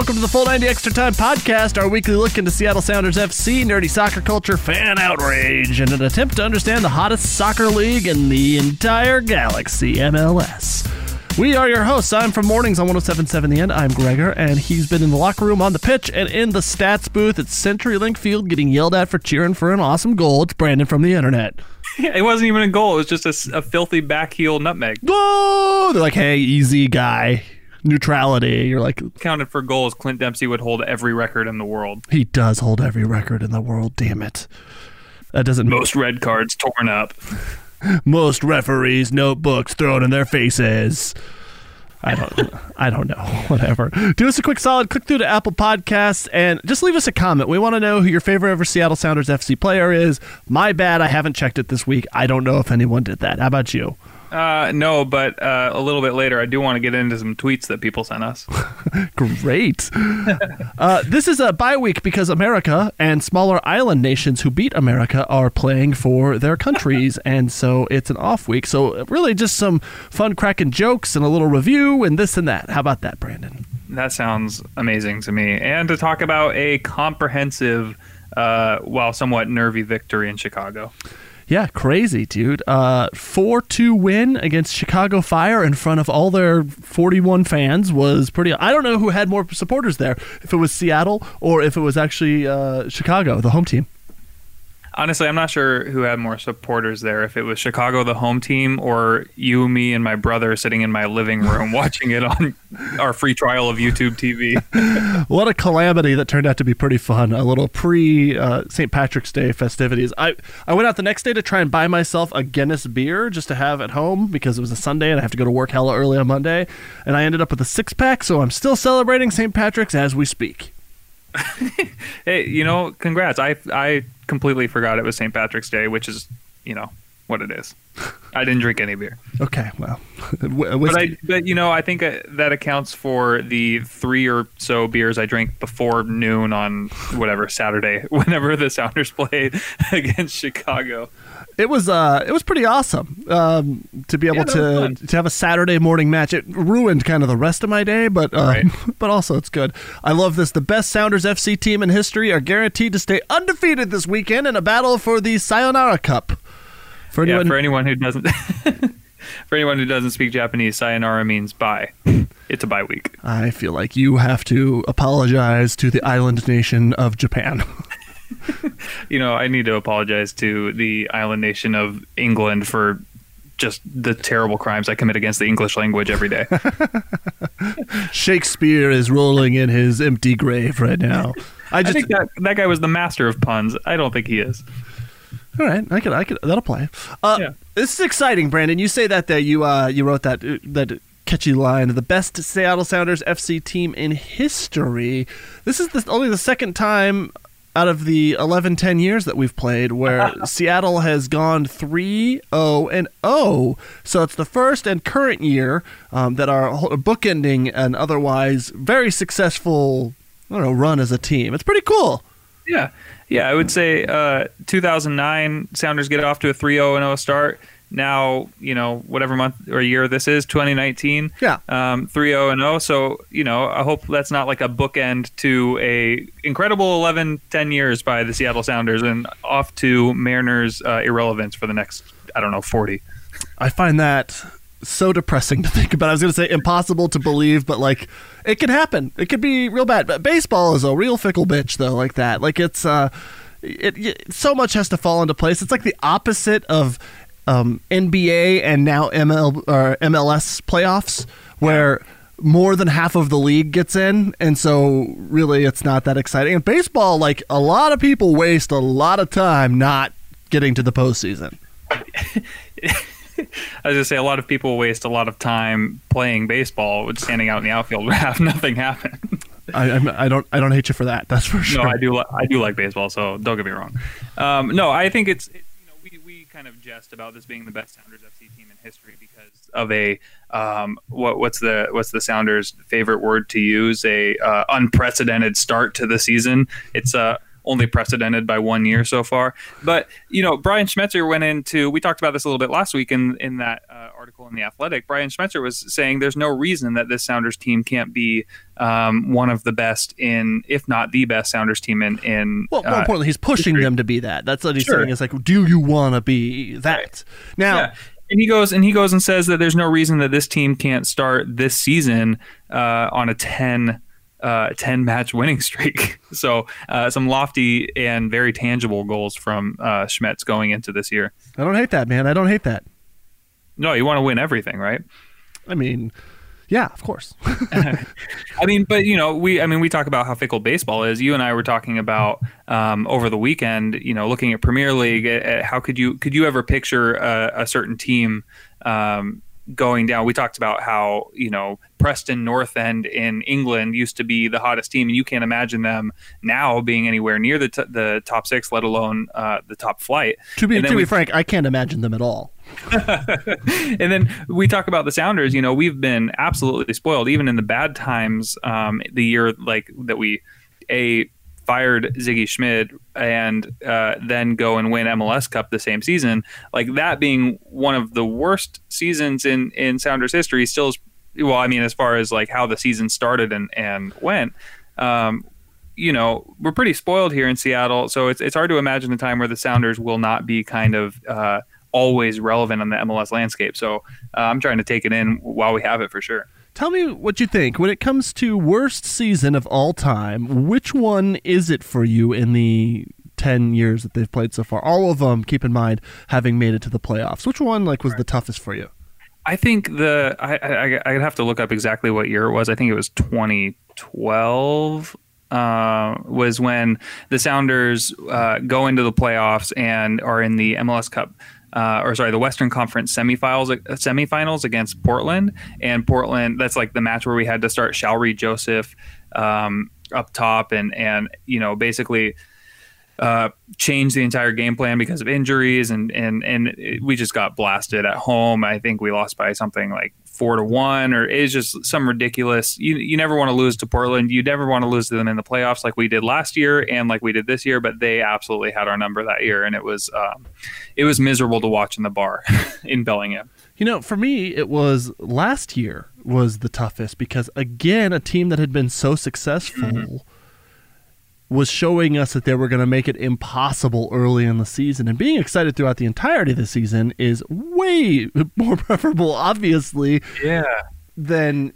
Welcome to the Full 90 Extra Time podcast, our weekly look into Seattle Sounders FC, nerdy soccer culture, fan outrage, and an attempt to understand the hottest soccer league in the entire galaxy, MLS. We are your hosts. I'm from Mornings on 1077 The End. I'm Gregor, and he's been in the locker room, on the pitch, and in the stats booth at CenturyLink Field getting yelled at for cheering for an awesome goal. It's Brandon from the internet. it wasn't even a goal. It was just a, a filthy back heel nutmeg. Whoa! They're like, hey, easy guy. Neutrality. You're like, Counted for goals, Clint Dempsey would hold every record in the world. he does hold every record in the world, damn it. That doesn't Most red cards torn up. most referees notebooks thrown in their faces. I don't I don't know. Whatever. Do us a quick solid, click through to Apple Podcasts and just leave us a comment. We want to know who your favorite ever Seattle Sounders FC player is. My bad, I haven't checked it this week. I don't know if anyone did that. How about you? Uh, no, but uh, a little bit later, I do want to get into some tweets that people sent us. Great. uh, this is a bye week because America and smaller island nations who beat America are playing for their countries, and so it's an off week. So really, just some fun, cracking jokes and a little review and this and that. How about that, Brandon? That sounds amazing to me. And to talk about a comprehensive, uh, while somewhat nervy victory in Chicago. Yeah, crazy, dude. Uh, 4 2 win against Chicago Fire in front of all their 41 fans was pretty. I don't know who had more supporters there, if it was Seattle or if it was actually uh, Chicago, the home team. Honestly, I'm not sure who had more supporters there. If it was Chicago, the home team, or you, me, and my brother sitting in my living room watching it on our free trial of YouTube TV. What a calamity that turned out to be pretty fun. A little pre uh, St. Patrick's Day festivities. I, I went out the next day to try and buy myself a Guinness beer just to have at home because it was a Sunday and I have to go to work hella early on Monday. And I ended up with a six pack, so I'm still celebrating St. Patrick's as we speak. Hey, you know, congrats. I I completely forgot it was St. Patrick's Day, which is, you know, what it is. I didn't drink any beer. Okay, well. But. I but you know, I think uh, that accounts for the 3 or so beers I drank before noon on whatever Saturday whenever the Sounders played against Chicago. It was uh, it was pretty awesome um, to be able Yeah, to to have a Saturday morning match. It ruined kind of the rest of my day, but uh, Right. but also it's good. I love this. The best Sounders FC team in history are guaranteed to stay undefeated this weekend in a battle for the Sayonara Cup. For Yeah, for anyone who doesn't for anyone who doesn't speak Japanese, sayonara means bye. It's a bye week. I feel like you have to apologize to the island nation of Japan. You know, I need to apologize to the island nation of England for just the terrible crimes I commit against the English language every day. Shakespeare is rolling in his empty grave right now. I I just think that that guy was the master of puns. I don't think he is. All right, I could, I could, that'll play. Uh, Yeah. This is exciting, Brandon. You say that there. You, uh, you wrote that that catchy line. The best Seattle Sounders FC team in history. This is the, only the second time out of the 11, 10 years that we've played where Seattle has gone 3 0 and 0. So it's the first and current year um, that are bookending an otherwise very successful, I don't know, run as a team. It's pretty cool. Yeah, yeah. I would say uh, 2009 Sounders get off to a 3-0 and 0 start. Now you know whatever month or year this is, 2019. Yeah. um, 3-0 and 0. So you know, I hope that's not like a bookend to a incredible 11, 10 years by the Seattle Sounders and off to Mariners uh, irrelevance for the next I don't know 40. I find that so depressing to think about. I was going to say impossible to believe, but like it could happen. It could be real bad. But baseball is a real fickle bitch, though. Like that. Like it's uh, it, it so much has to fall into place. It's like the opposite of um, NBA and now ML or MLS playoffs, where more than half of the league gets in, and so really it's not that exciting. And baseball, like a lot of people waste a lot of time not getting to the postseason. I was gonna say a lot of people waste a lot of time playing baseball, with standing out in the outfield where have nothing happen. I, I'm- I don't I don't hate you for that. That's for sure. No, I do. Li- I do like baseball, so don't get me wrong. Um, no, I think it's. It, you know, we we kind of jest about this being the best Sounders FC team in history because of a um, what what's the what's the Sounders' favorite word to use? A uh, unprecedented start to the season. It's uh, only precedented by one year so far. But you know, Brian Schmetzer went into. We talked about this a little bit last week in in that uh, article in the Athletic. Brian Schmetzer was saying there's no reason that this Sounders team can't be um, one of the best in, if not the best Sounders team in. in well, more uh, importantly, he's pushing history. them to be that. That's what he's Sure. saying. Is like, do you want to be that? Right. Now, Yeah. And he goes and he goes and says that there's no reason that this team can't start this season uh, on a 10, uh, 10 match winning streak. So uh, some lofty and very tangible goals from uh, Schmetz going into this year. I don't hate that, man. I don't hate that. No, you want to win everything, right? I mean, yeah, of course. I mean, but you know, we I mean, we talk about how fickle baseball is. You and I were talking about um, over the weekend. You know, looking at Premier League. Uh, how could you could you ever picture a, a certain team um, going down? We talked about how you know Preston North End in England used to be the hottest team, and you can't imagine them now being anywhere near the t- the top six, let alone uh, the top flight. to be to be frank, I can't imagine them at all. and then we talk about the Sounders. You know, we've been absolutely spoiled, even in the bad times. Um, the year like that we a fired Sigi Schmid and uh, then go and win MLS Cup the same season. Like that being one of the worst seasons in in Sounders history. Still, is, well, I mean, as far as like how the season started and and went. Um, you know, we're pretty spoiled here in Seattle, so it's it's hard to imagine a time where the Sounders will not be kind of uh, always relevant on the MLS landscape. So uh, I'm trying to take it in while we have it for sure. Tell me what you think when it comes to worst season of all time. Which one is it for you in the ten years that they've played so far? All of them, keep in mind, having made it to the playoffs. Which one like was the toughest for you? I think the I, I I'd have to look up exactly what year it was. I think it was 2012. Uh, was when the Sounders uh, go into the playoffs and are in the MLS Cup. Uh, or sorry, the Western Conference semifinals semifinals against Portland, and Portland. That's like the match where we had to start Shalrie Joseph um, up top, and and you know basically uh, changed the entire game plan because of injuries, and and and we just got blasted at home. I think we lost by something like four to one, or it's just some ridiculous. You you never want to lose to Portland. You never want to lose to them in the playoffs like we did last year and like we did this year. But they absolutely had our number that year, and it was um, it was miserable to watch in the bar in Bellingham. You know, for me, it was last year was the toughest because again, a team that had been so successful was showing us that they were going to make it impossible early in the season, and being excited throughout the entirety of the season is way more preferable, obviously, Yeah. than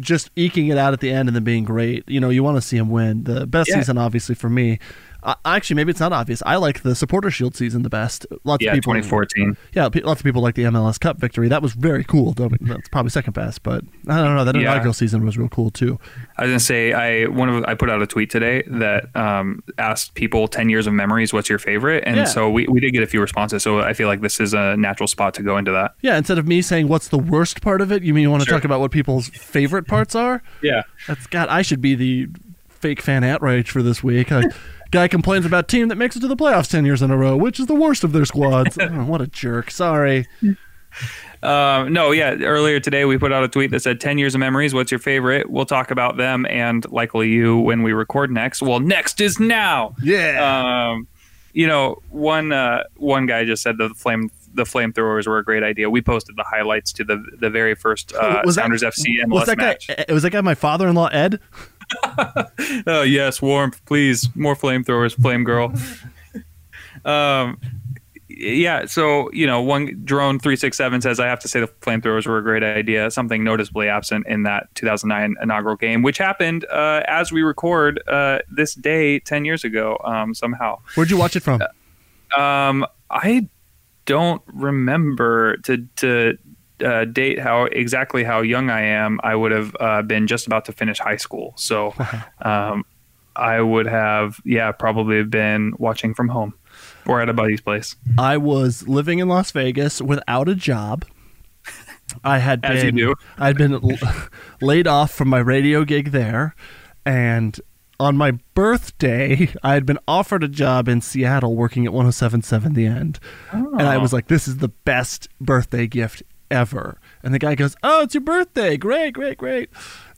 just eking it out at the end and then being great. You know, you want to see him win. The best Yeah. season, obviously, for me. Uh, actually, maybe it's not obvious. I like the Supporter Shield season the best. Lots Yeah, of people 2014. yeah, pe- lots of people like the MLS Cup victory. That was very cool. Don't- That's probably second best, but I don't know. That Yeah. inaugural season was real cool too. I was gonna say I one of I put out a tweet today that um, asked people ten years of memories, what's your favorite? And Yeah. so we, we did get a few responses. So I feel like this is a natural spot to go into that. Yeah, instead of me saying what's the worst part of it, you mean you want to Sure. talk about what people's favorite parts are? Yeah. That's God. I should be the fake fan outrage for this week. Guy complains about team that makes it to the playoffs ten years in a row, which is the worst of their squads. Oh, what a jerk. Sorry. Um, no, yeah. Earlier today, we put out a tweet that said 10 years of memories. What's your favorite? We'll talk about them and likely you when we record next. Well, next is now. Yeah. Um, you know, one uh, one guy just said the flame the flamethrowers were a great idea. We posted the highlights to the the very first uh, Was that- Sounders FC MLS was that match. guy? Was that guy my father-in-law Ed? Oh yes, warmth, please. More flamethrowers, flame girl. um, yeah. So you know, one drone three six seven says I have to say the flamethrowers were a great idea. Something noticeably absent in that 2009 inaugural game, which happened uh, as we record uh, this day ten years ago. Um, somehow, Where'd you watch it from? um, I don't remember to to. Uh, date how exactly how young I am, I would have uh, been just about to finish high school. So, um, I would have, yeah, probably been watching from home or at a buddy's place. I was living in Las Vegas without a job. I had As you been do. I'd been laid off from my radio gig there, and on my birthday, I had been offered a job in Seattle working at 1077 The End, and I was like, "This is the best birthday gift ever." And the guy goes, "Oh, it's your birthday! Great, great, great."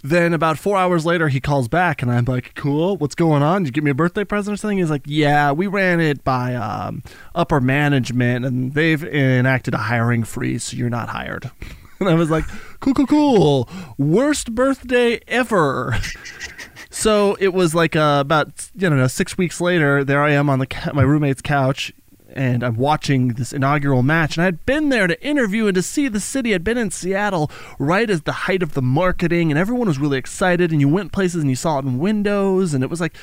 Then about four hours later, he calls back, and I'm like, "Cool, what's going on? Did you give me a birthday present or something?" He's like, "Yeah, we ran it by um, upper management, and they've enacted a hiring freeze, so you're not hired." And I was like, "Cool, cool, cool! Worst birthday ever." So it was like uh, about you know six weeks later. There I am on the ca- my roommate's couch, and I'm watching this inaugural match. And I had been there to interview and to see the city. I'd been in Seattle right as the height of the marketing, and everyone was really excited. And you went places and you saw it in windows, and it was like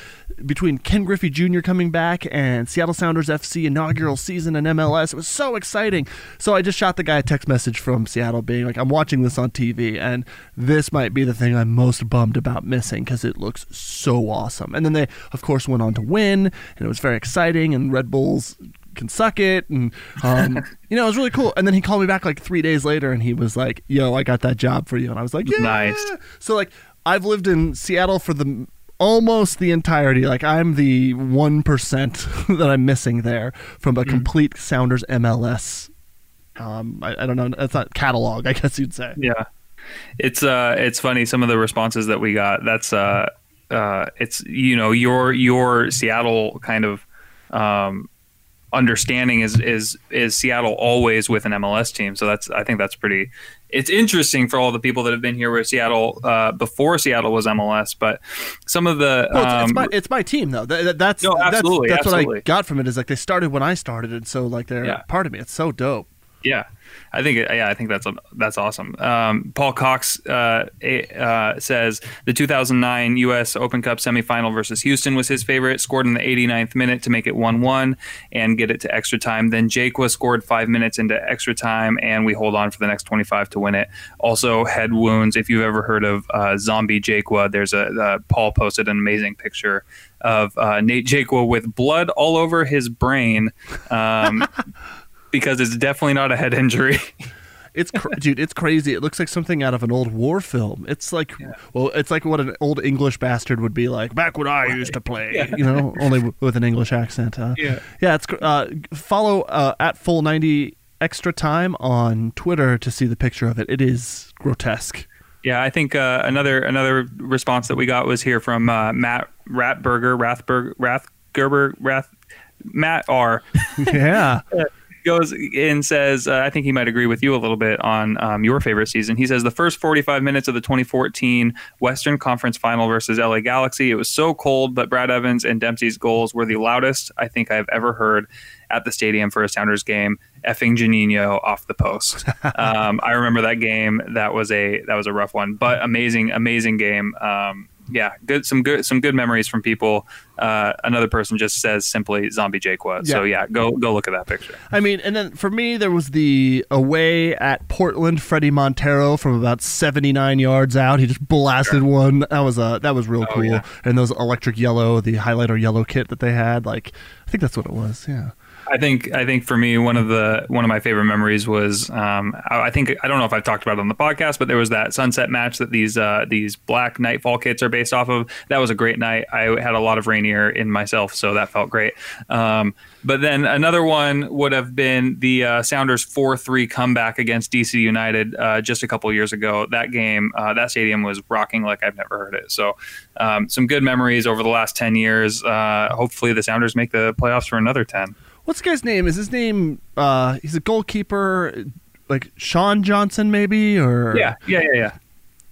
between Ken Griffey Jr. coming back and Seattle Sounders FC inaugural season in MLS. It was so exciting. So I just shot the guy a text message from Seattle, being like, "I'm watching this on TV, and this might be the thing I'm most bummed about missing because it looks so awesome." And then they, of course, went on to win, and it was very exciting. And Red Bulls can suck it and um, you know it was really cool. And then he called me back like three days later and he was like yo i got that job for you and i was like yeah. Nice. so like i've lived in seattle for the almost the entirety. Like i'm the 1% that i'm missing there from a complete sounders mls um, I, I don't know that's not catalog i guess you'd say. Yeah, it's uh, it's funny some of the responses that we got. That's uh, uh, it's you know your your Seattle kind of um, understanding is is is Seattle always with an MLS team. So that's I think that's pretty. It's interesting for all the people that have been here with Seattle uh, before Seattle was MLS, but some of the Well, it's, it's um, my it's my team though. That, that- that's No, that's, absolutely, that's what I got from it. Is like they started when I started, and so like they're Yeah. part of me. It's so dope. Yeah, I think yeah, I think that's that's awesome. Um, Paul Cox uh, uh, says the 2009 U.S. Open Cup semifinal versus Houston was his favorite. Scored in the 89th minute to make it 1-1 and get it to extra time. Then Jake scored five minutes into extra time, and we hold on for the next 25 to win it. Also, head wounds. If you've ever heard of uh, Zombie Jaqua, there's a uh, Paul posted an amazing picture of uh, Nate Jaqua with blood all over his brain. Um, because it's definitely not a head injury. It's cr- dude, it's crazy. It looks like something out of an old war film. It's like, well, it's like what an old English bastard would be like back when I used to play. You know, only w- with an English accent. Uh, Yeah. yeah. It's cr- uh, follow uh, at full ninety extra time on Twitter to see the picture of it. It is grotesque. yeah, I think uh, another another response that we got was here from uh, Matt Ratberger, Rathberg, Rathgerber, Rath, Matt R. yeah. Goes and says, uh, I think he might agree with you a little bit on um, your favorite season. He says the first 45 minutes of the 2014 Western Conference Final versus LA Galaxy, it was so cold, but Brad Evans and Dempsey's goals were the loudest I think I've ever heard at the stadium for a Sounders game. Effing Juninho off the post. um, I remember that game. That was a that was a rough one, but amazing, amazing game. Um, yeah, good some good some good memories from people. Uh, another person just says simply "Zombie Jaqua." So Yeah. yeah, go go look at that picture. I mean, and then for me, there was the away at Portland, Fredy Montero from about seventy nine yards out. He just blasted one. That was uh, that was real Oh, cool. yeah. And those electric yellow, the highlighter yellow kit that they had, like I think that's what it was. Yeah. I think I think for me one of the one of my favorite memories was um, I, think I don't know if I've talked about it on the podcast, but there was that sunset match that these uh, these black nightfall kits are based off of. That was a great night. I had a lot of Rainier in myself, so that felt great. Um, but then another one would have been the uh, Sounders four three comeback against DC United uh, just a couple years ago. That game, uh, that stadium was rocking like I've never heard it. So um, some good memories over the last ten years. Uh, hopefully the Sounders make the playoffs for another ten. What's the guy's name? Is his name? Uh, he's a goalkeeper, like Sean Johnson, maybe, or Yeah, yeah, yeah, yeah.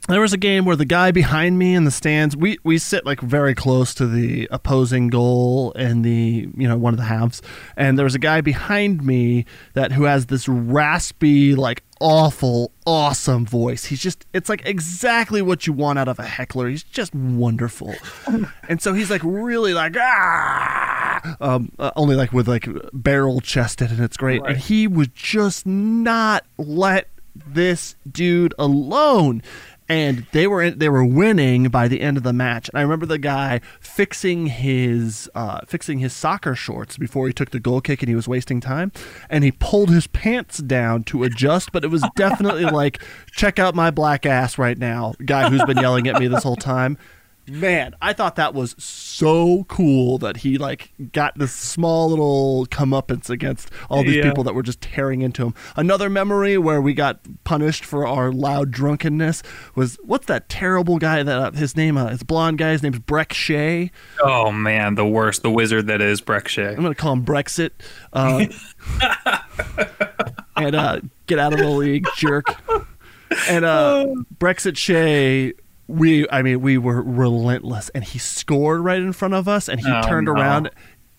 There was a game where the guy behind me in the stands, we, we sit like very close to the opposing goal and the you know one of the halves, and there was a guy behind me that who has this raspy like awful awesome voice. He's just it's like exactly what you want out of a heckler. He's just wonderful, and so he's like really like ah, um, uh, only like with like barrel chested, and it's great. Right. And he would just not let this dude alone and they were they were winning by the end of the match. And I remember the guy fixing his uh, fixing his soccer shorts before he took the goal kick, and he was wasting time. And he pulled his pants down to adjust, but it was definitely like, "Check out my black ass right now," guy who's been yelling at me this whole time. Man, I thought that was so cool that he like got this small little comeuppance against all these Yeah. people that were just tearing into him. Another memory where we got punished for our loud drunkenness was what's that terrible guy that uh, his name uh, his blonde guy his name's Brek Shea. Oh man, the worst, the wizard that is Brek Shea. I'm gonna call him Brexit. Uh, and uh, get out of the league, jerk. And uh, Brexit Shea, we I mean we were relentless, and he scored right in front of us, and he Oh, turned no. around.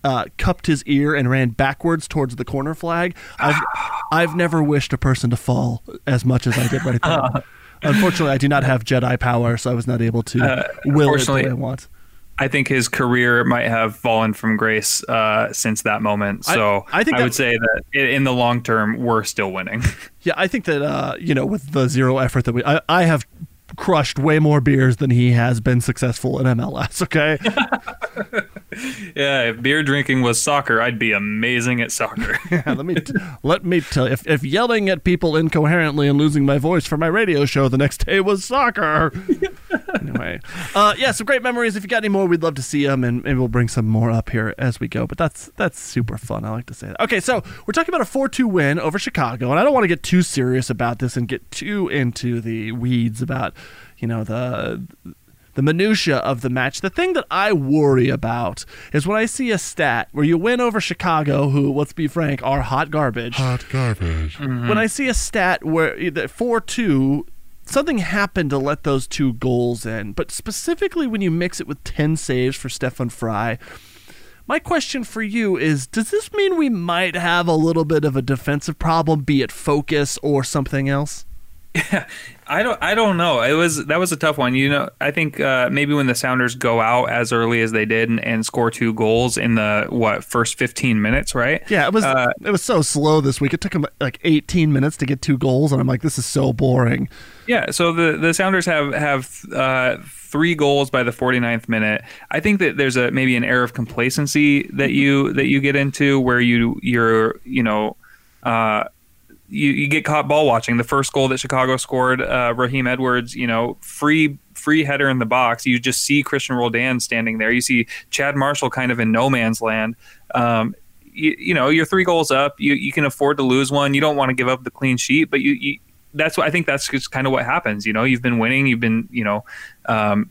Uh, cupped his ear and ran backwards towards the corner flag. I've I've never wished a person to fall as much as I did right there. Unfortunately, I do not have Jedi power, so I was not able to will it the way I want. I think his career might have fallen from grace uh, since that moment. So I think I would say that in the long term, we're still winning. Yeah, I think that uh, you know, with the zero effort that we, I, I have crushed way more beers than he has been successful in MLS. Okay, yeah, if beer drinking was soccer, I'd be amazing at soccer. yeah, let me t- let me tell you, if, if yelling at people incoherently and losing my voice for my radio show the next day was soccer. anyway, uh, yeah, some great memories. If you got any more, we'd love to see them, and maybe we'll bring some more up here as we go. But that's that's super fun. I like to say that. Okay, so we're talking about a four-two win over Chicago, and I don't want to get too serious about this and get too into the weeds about you know the the minutia of the match. The thing that I worry about is when I see a stat where you win over Chicago, who, let's be frank, are hot garbage. Hot garbage. When I see a stat where four two, something happened to let those two goals in, but specifically when you mix it with ten saves for Stefan Frei. My question for you is Does this mean we might have a little bit of a defensive problem, be it focus or something else? I don't. I don't know. It was that was a tough one. You know, I think uh, maybe when the Sounders go out as early as they did and, and score two goals in the what first fifteen minutes, right? Yeah, it was Uh, it was so slow this week. It took them like 18 minutes to get two goals, and I'm like, this is so boring. Yeah, so the the Sounders have have uh, three goals by the 49th minute. I think that there's a maybe an air of complacency that you that you get into where you you're you know uh, you you get caught ball watching. The first goal that Chicago scored, uh, Raheem Edwards, you know, free free header in the box. You just see Cristian Roldan standing there. You see Chad Marshall kind of in no man's land. Um, you, you know, you're three goals up. You you can afford to lose one. You don't want to give up the clean sheet, but you, you that's what I think that's just kind of what happens. You know, you've been winning, you've been, you know, um,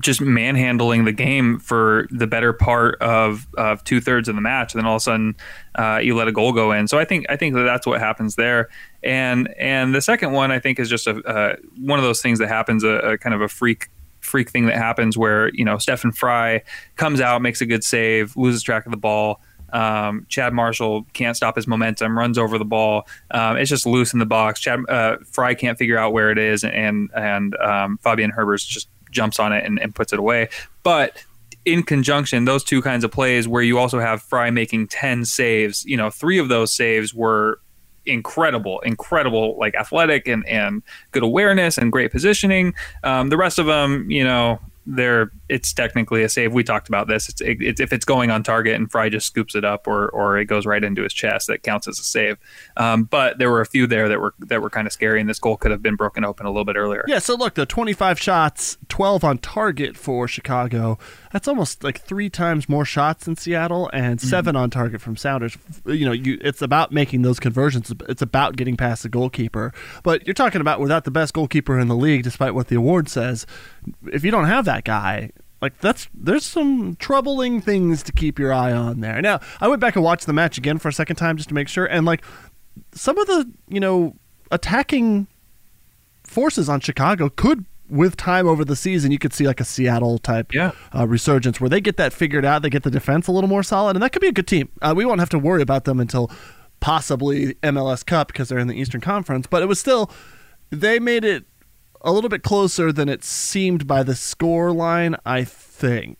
just manhandling the game for the better part of, of two thirds of the match, and then all of a sudden uh, you let a goal go in. So I think I think that that's what happens there. And and the second one I think is just a uh, one of those things that happens, a, a kind of a freak freak thing that happens where you know Stefan Frei comes out, makes a good save, loses track of the ball. Um, Chad Marshall can't stop his momentum, runs over the ball. Um, it's just loose in the box. Chad uh, Frei can't figure out where it is, and and um, Fabian Herbers just jumps on it and, and puts it away. But in conjunction, those two kinds of plays where you also have Frei making ten saves, you know, three of those saves were incredible, incredible, like athletic and, and good awareness and great positioning. Um, the rest of them, you know, they're it's technically a save. We talked about this. It's, it, it's if it's going on target and Frei just scoops it up or or it goes right into his chest, that counts as a save. Um, but there were a few there that were that were kind of scary, and this goal could have been broken open a little bit earlier. Yeah, so look, the 25 shots, 12 on target for Chicago. That's almost like three times more shots than Seattle, and 7 on target from Sounders. You know, you it's about making those conversions. It's about getting past the goalkeeper. But you're talking about without the best goalkeeper in the league, despite what the award says. If you don't have that guy, like that's there's some troubling things to keep your eye on there. Now, I went back and watched the match again for a second time just to make sure, and like some of the you know attacking forces on Chicago could, with time over the season, you could see like a Seattle type Yeah. uh, resurgence where they get that figured out. They get the defense a little more solid, and that could be a good team. Uh, we won't have to worry about them until possibly MLS Cup because they're in the Eastern Conference. But it was still they made it a little bit closer than it seemed by the score line. I think.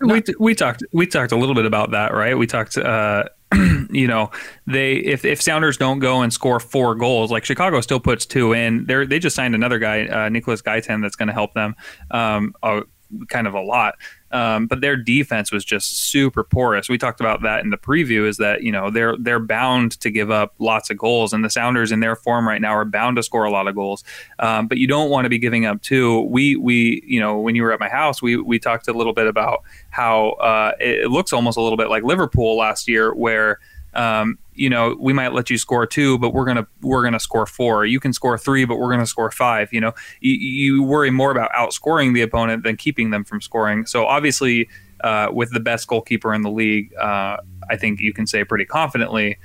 we we talked we talked a little bit about that, right? We talked, uh, you know, they if if Sounders don't go and score four goals, like Chicago still puts two in. They they just signed another guy, uh, Nicolás Gaitán, that's going to help them. Um, uh, kind of a lot. Um, but their defense was just super porous. We talked about that in the preview. Is that you know they're they're bound to give up lots of goals, and the Sounders in their form right now are bound to score a lot of goals. Um, but you don't want to be giving up two. We we you know when you were at my house, we we talked a little bit about how uh, it looks almost a little bit like Liverpool last year, where um, you know, we might let you score two, but we're gonna we're gonna score four. You can score three, but we're gonna score five. You know, you, you worry more about outscoring the opponent than keeping them from scoring. So obviously, uh, with the best goalkeeper in the league, uh, I think you can say pretty confidently.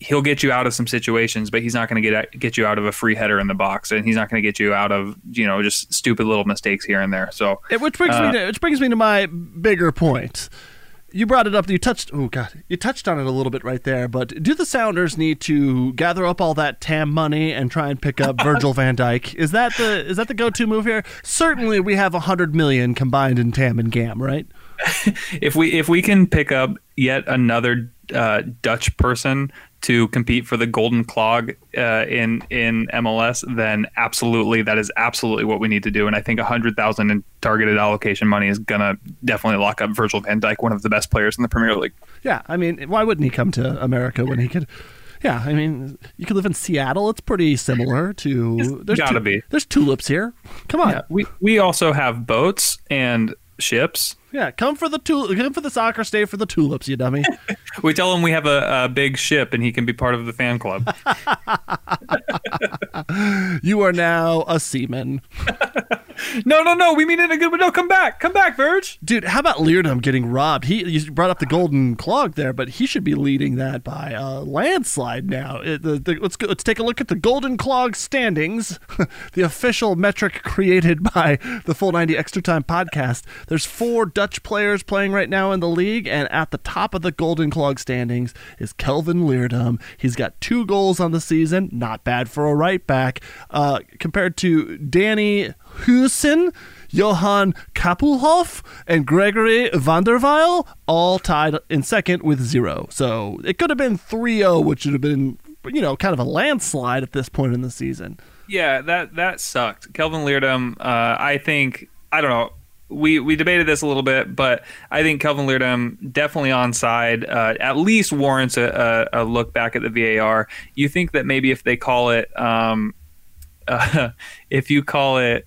He'll get you out of some situations, but he's not going to get get you out of a free header in the box, and he's not going to get you out of you know just stupid little mistakes here and there. So, which brings uh, me to, which brings me to my bigger point you brought it up. You touched. Oh God, you touched on it a little bit right there. But do the Sounders need to gather up all that TAM money and try and pick up Virgil van Dijk? Is that the is that the go to move here? Certainly, we have a hundred million combined in TAM and GAM, right? if we if we can pick up yet another uh, Dutch person to compete for the Golden Clog uh, in in MLS, then absolutely that is absolutely what we need to do. And I think a hundred thousand in targeted allocation money is gonna definitely lock up Virgil van Dijk, one of the best players in the Premier League. Yeah, I mean, why wouldn't he come to America when he could? Yeah, I mean, you could live in Seattle. It's pretty similar to. There's gotta tu- be. There's tulips here. Come on. Yeah, we we also have boats and ships. Yeah, come for the tul- come for the soccer, stay for the tulips, you dummy. we tell him we have a, a, big ship and he can be part of the fan club. you are now a seaman. no, no, no. We mean it in a good way. No, come back. Come back, Verge. Dude, how about Leerdam getting robbed? He you brought up the golden clog there, but he should be leading that by a landslide now. It, the, the, let's go, let's take a look at the golden clog standings, the official metric created by the Full 90 Extra Time podcast. There's four Dutch players playing right now in the league, and at the top of the golden clog standings is Kelvin Leerdam. He's got two goals on the season, not bad for a right back, uh, compared to Danny Hoesen, Johan Kappelhof, and Gregory van der Wiel, all tied in second with zero. So it could have been 3 0, which would have been, you know, kind of a landslide at this point in the season. Yeah, that that sucked. Kelvin Leerdam, uh, I think, I don't know. We, we debated this a little bit, but I think Kelvin Leerdam definitely onside. Uh, at least warrants a, a, a, look back at the VAR. You think that maybe if they call it, um, uh, if you call it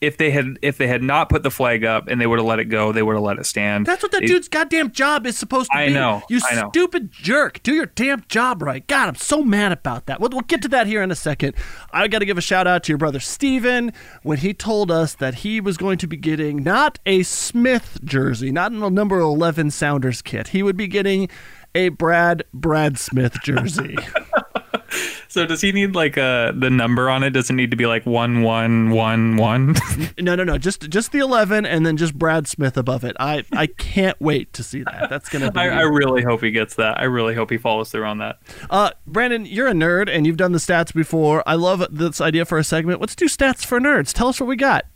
if they had if they had not put the flag up and they would have let it go, they would have let it stand. That's what that they, dude's goddamn job is supposed to I be. Know, you I know. stupid jerk. Do your damn job right. God, I'm so mad about that. We'll, we'll get to that here in a second. I got to give a shout out to your brother Steven when he told us that he was going to be getting not a Smith jersey, not a number 11 Sounders kit. He would be getting a Brad Brad Smith jersey. So does he need like uh the number on it? Does it need to be like one one one one? no, no, no. Just just the eleven, and then just Brad Smith above it. I I can't wait to see that. That's gonna be. I, I really hope he gets that. I really hope he follows through on that. Uh, Brandon, you're a nerd, and you've done the stats before. I love this idea for a segment. Let's do stats for nerds. Tell us what we got.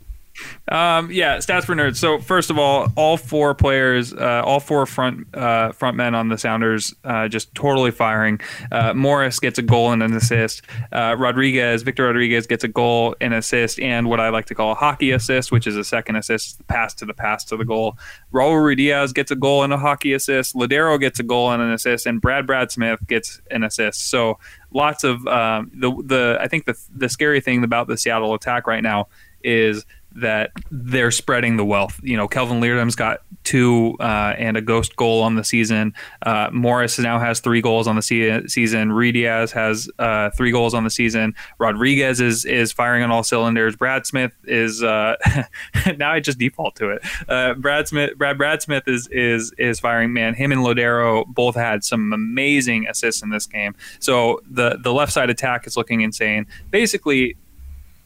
Um, yeah, stats for nerds. So first of all, all four players, uh, all four front uh, front men on the Sounders, uh, just totally firing. Uh, Morris gets a goal and an assist. Uh, Rodriguez, Victor Rodriguez gets a goal, and assist, and what I like to call a hockey assist, which is a second assist, pass to the pass to the goal. Raul Ruidiaz gets a goal and a hockey assist. Lodeiro gets a goal and an assist, and Brad Brad Smith gets an assist. So lots of um, the the I think the the scary thing about the Seattle attack right now is that they're spreading the wealth. You know, Kelvin Leerdam's got two uh, and a ghost goal on the season. Uh, Morris now has three goals on the se- season. Ruidiaz has uh, three goals on the season. Rodriguez is is firing on all cylinders. Brad Smith is uh, now I just default to it. Uh, Brad Smith, Brad Brad Smith is is is firing. Man, him and Lodeiro both had some amazing assists in this game. So the the left side attack is looking insane. Basically,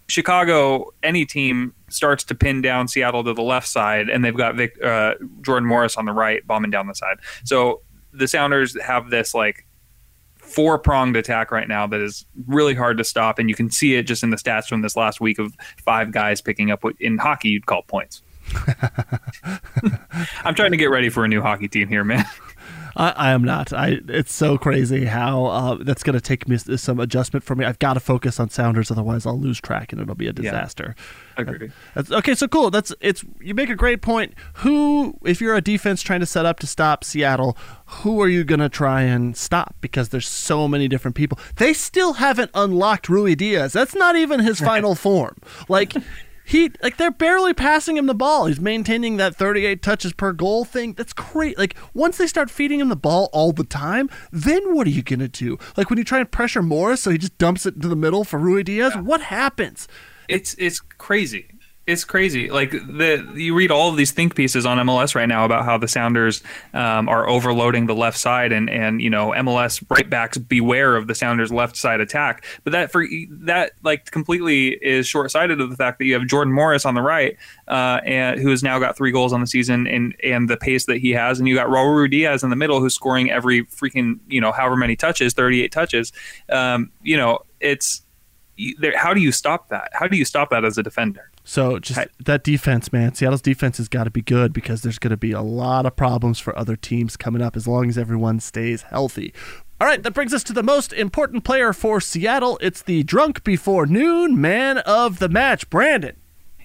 Chicago, any team starts to pin down Seattle to the left side, and they've got Vic, uh, Jordan Morris on the right, bombing down the side. So the Sounders have this like four pronged attack right now that is really hard to stop, and you can see it just in the stats from this last week of five guys picking up what in hockey you'd call points. I'm trying to get ready for a new hockey team here, man. I, I am not. I. It's so crazy how uh, that's going to take me some adjustment for me. I've got to focus on Sounders, otherwise I'll lose track and it'll be a disaster. Yeah, agree. That's, okay, so cool. That's it's. You make a great point. Who, if you're a defense trying to set up to stop Seattle, who are you going to try and stop? Because there's so many different people. They still haven't unlocked Ruidíaz. That's not even his final form. Like he like they're barely passing him the ball. He's maintaining that 38 touches per goal thing. That's great. Like once they start feeding him the ball all the time, then what are you gonna do? Like when you try and pressure Morris, so he just dumps it into the middle for Ruidíaz. Yeah. What happens? It's it's crazy it's crazy. Like the you read all of these think pieces on MLS right now about how the Sounders um, are overloading the left side, and and you know MLS right backs beware of the Sounders left side attack. But that for that like completely is short sighted of the fact that you have Jordan Morris on the right, uh, and who has now got three goals on the season, and and the pace that he has, and you got Raul Ruidíaz in the middle who's scoring every freaking you know however many touches, thirty eight touches. Um, you know it's. How do you stop that? How do you stop that as a defender? So just I, that defense, man. Seattle's defense has got to be good because there's going to be a lot of problems for other teams coming up as long as everyone stays healthy. All right, that brings us to the most important player for Seattle. It's the drunk before noon man of the match, Brandon.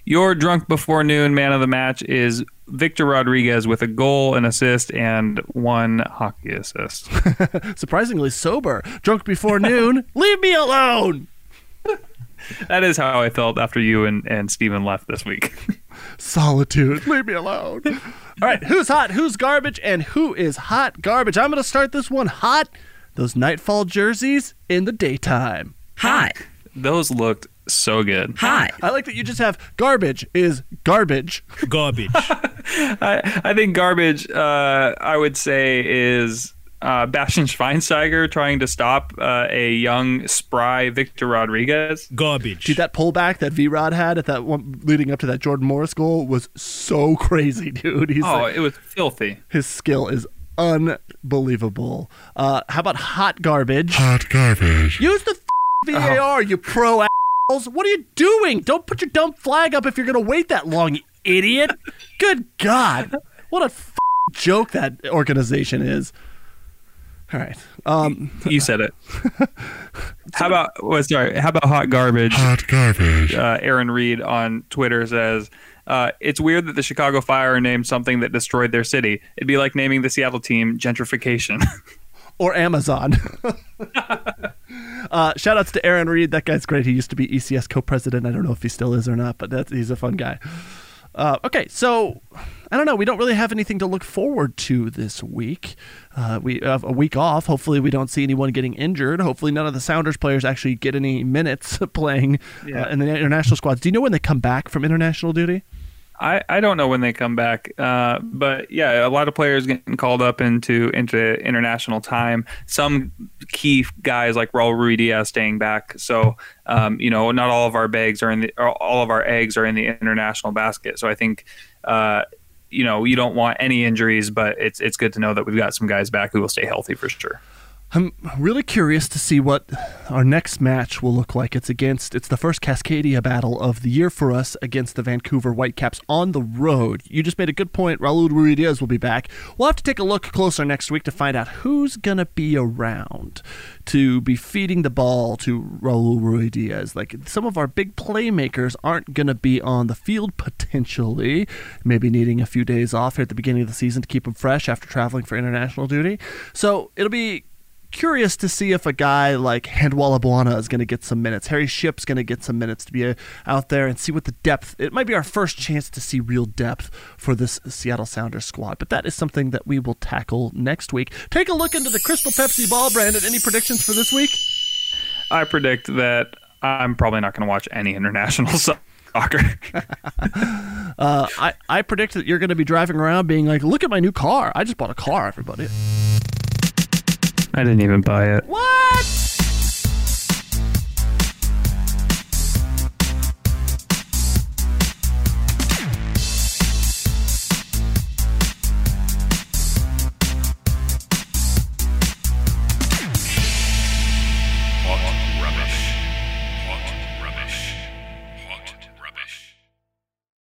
Your drunk before noon man of the match is Victor Rodriguez with a goal, an assist, and one hockey assist. Surprisingly sober. Drunk before noon. Leave me alone that is how I felt after you and, and Steven left this week. Solitude. Leave me alone. All right, who's hot, who's garbage, and who is hot garbage? I'm going to start this one hot. Those nightfall jerseys in the daytime. Hot. Those looked so good. Hot. I like that you just have garbage is garbage. Garbage. I, I think garbage, uh, I would say, is uh, Bastian Schweinsteiger trying to stop uh, a young, spry Victor Rodriguez. Garbage. Dude, that pullback that V Rod had at that one leading up to that Jordan Morris goal was so crazy, dude. He's oh, like, it was filthy. His skill is unbelievable. Uh, how about hot garbage? Hot garbage. Use the f- VAR, oh. you pro assholes. What are you doing? Don't put your dumb flag up if you're going to wait that long, you idiot. Good God. What a f- joke that organization is. All right. Um, you said it. how about well, sorry? How about hot garbage? Hot garbage. Uh, Aaron Reed on Twitter says uh, it's weird that the Chicago Fire named something that destroyed their city. It'd be like naming the Seattle team gentrification. or Amazon. uh, shout outs to Aaron Reed. That guy's great. He used to be ECS co-president. I don't know if he still is or not, but he's a fun guy. Uh, okay, so I don't know. We don't really have anything to look forward to this week. Uh, we have a week off. Hopefully, we don't see anyone getting injured. Hopefully, none of the Sounders players actually get any minutes playing uh, yeah. uh, in the international squads. Do you know when they come back from international duty? I, I don't know when they come back, uh, but yeah, a lot of players getting called up into into international time. Some key guys like Raul Ruidíaz staying back. So um, you know, not all of our bags are in the all of our eggs are in the international basket. So I think uh, you know you don't want any injuries, but it's it's good to know that we've got some guys back who will stay healthy for sure. I'm really curious to see what our next match will look like. It's against it's the first Cascadia battle of the year for us against the Vancouver Whitecaps on the road. You just made a good point. Raul Ruidíaz will be back. We'll have to take a look closer next week to find out who's gonna be around to be feeding the ball to Raul Ruidíaz. Like some of our big playmakers aren't gonna be on the field potentially, maybe needing a few days off here at the beginning of the season to keep them fresh after traveling for international duty. So it'll be curious to see if a guy like Handwalla Bwana is going to get some minutes. Harry Shipp's going to get some minutes to be uh, out there and see what the depth. It might be our first chance to see real depth for this Seattle Sounders squad, but that is something that we will tackle next week. Take a look into the Crystal Pepsi ball branded. Any predictions for this week? I predict that I'm probably not going to watch any international soccer. uh, I, I predict that you're going to be driving around being like, look at my new car. I just bought a car, everybody. I didn't even buy it. What?